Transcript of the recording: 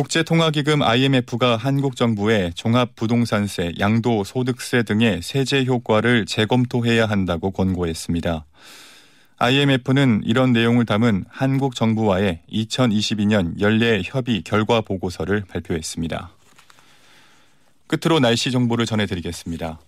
국제통화기금 IMF가 한국 정부의 종합부동산세, 양도소득세 등의 세제 효과를 재검토해야 한다고 권고했습니다. IMF는 이런 내용을 담은 한국 정부와의 2022년 연례 협의 결과 보고서를 발표했습니다. 끝으로 날씨 정보를 전해드리겠습니다.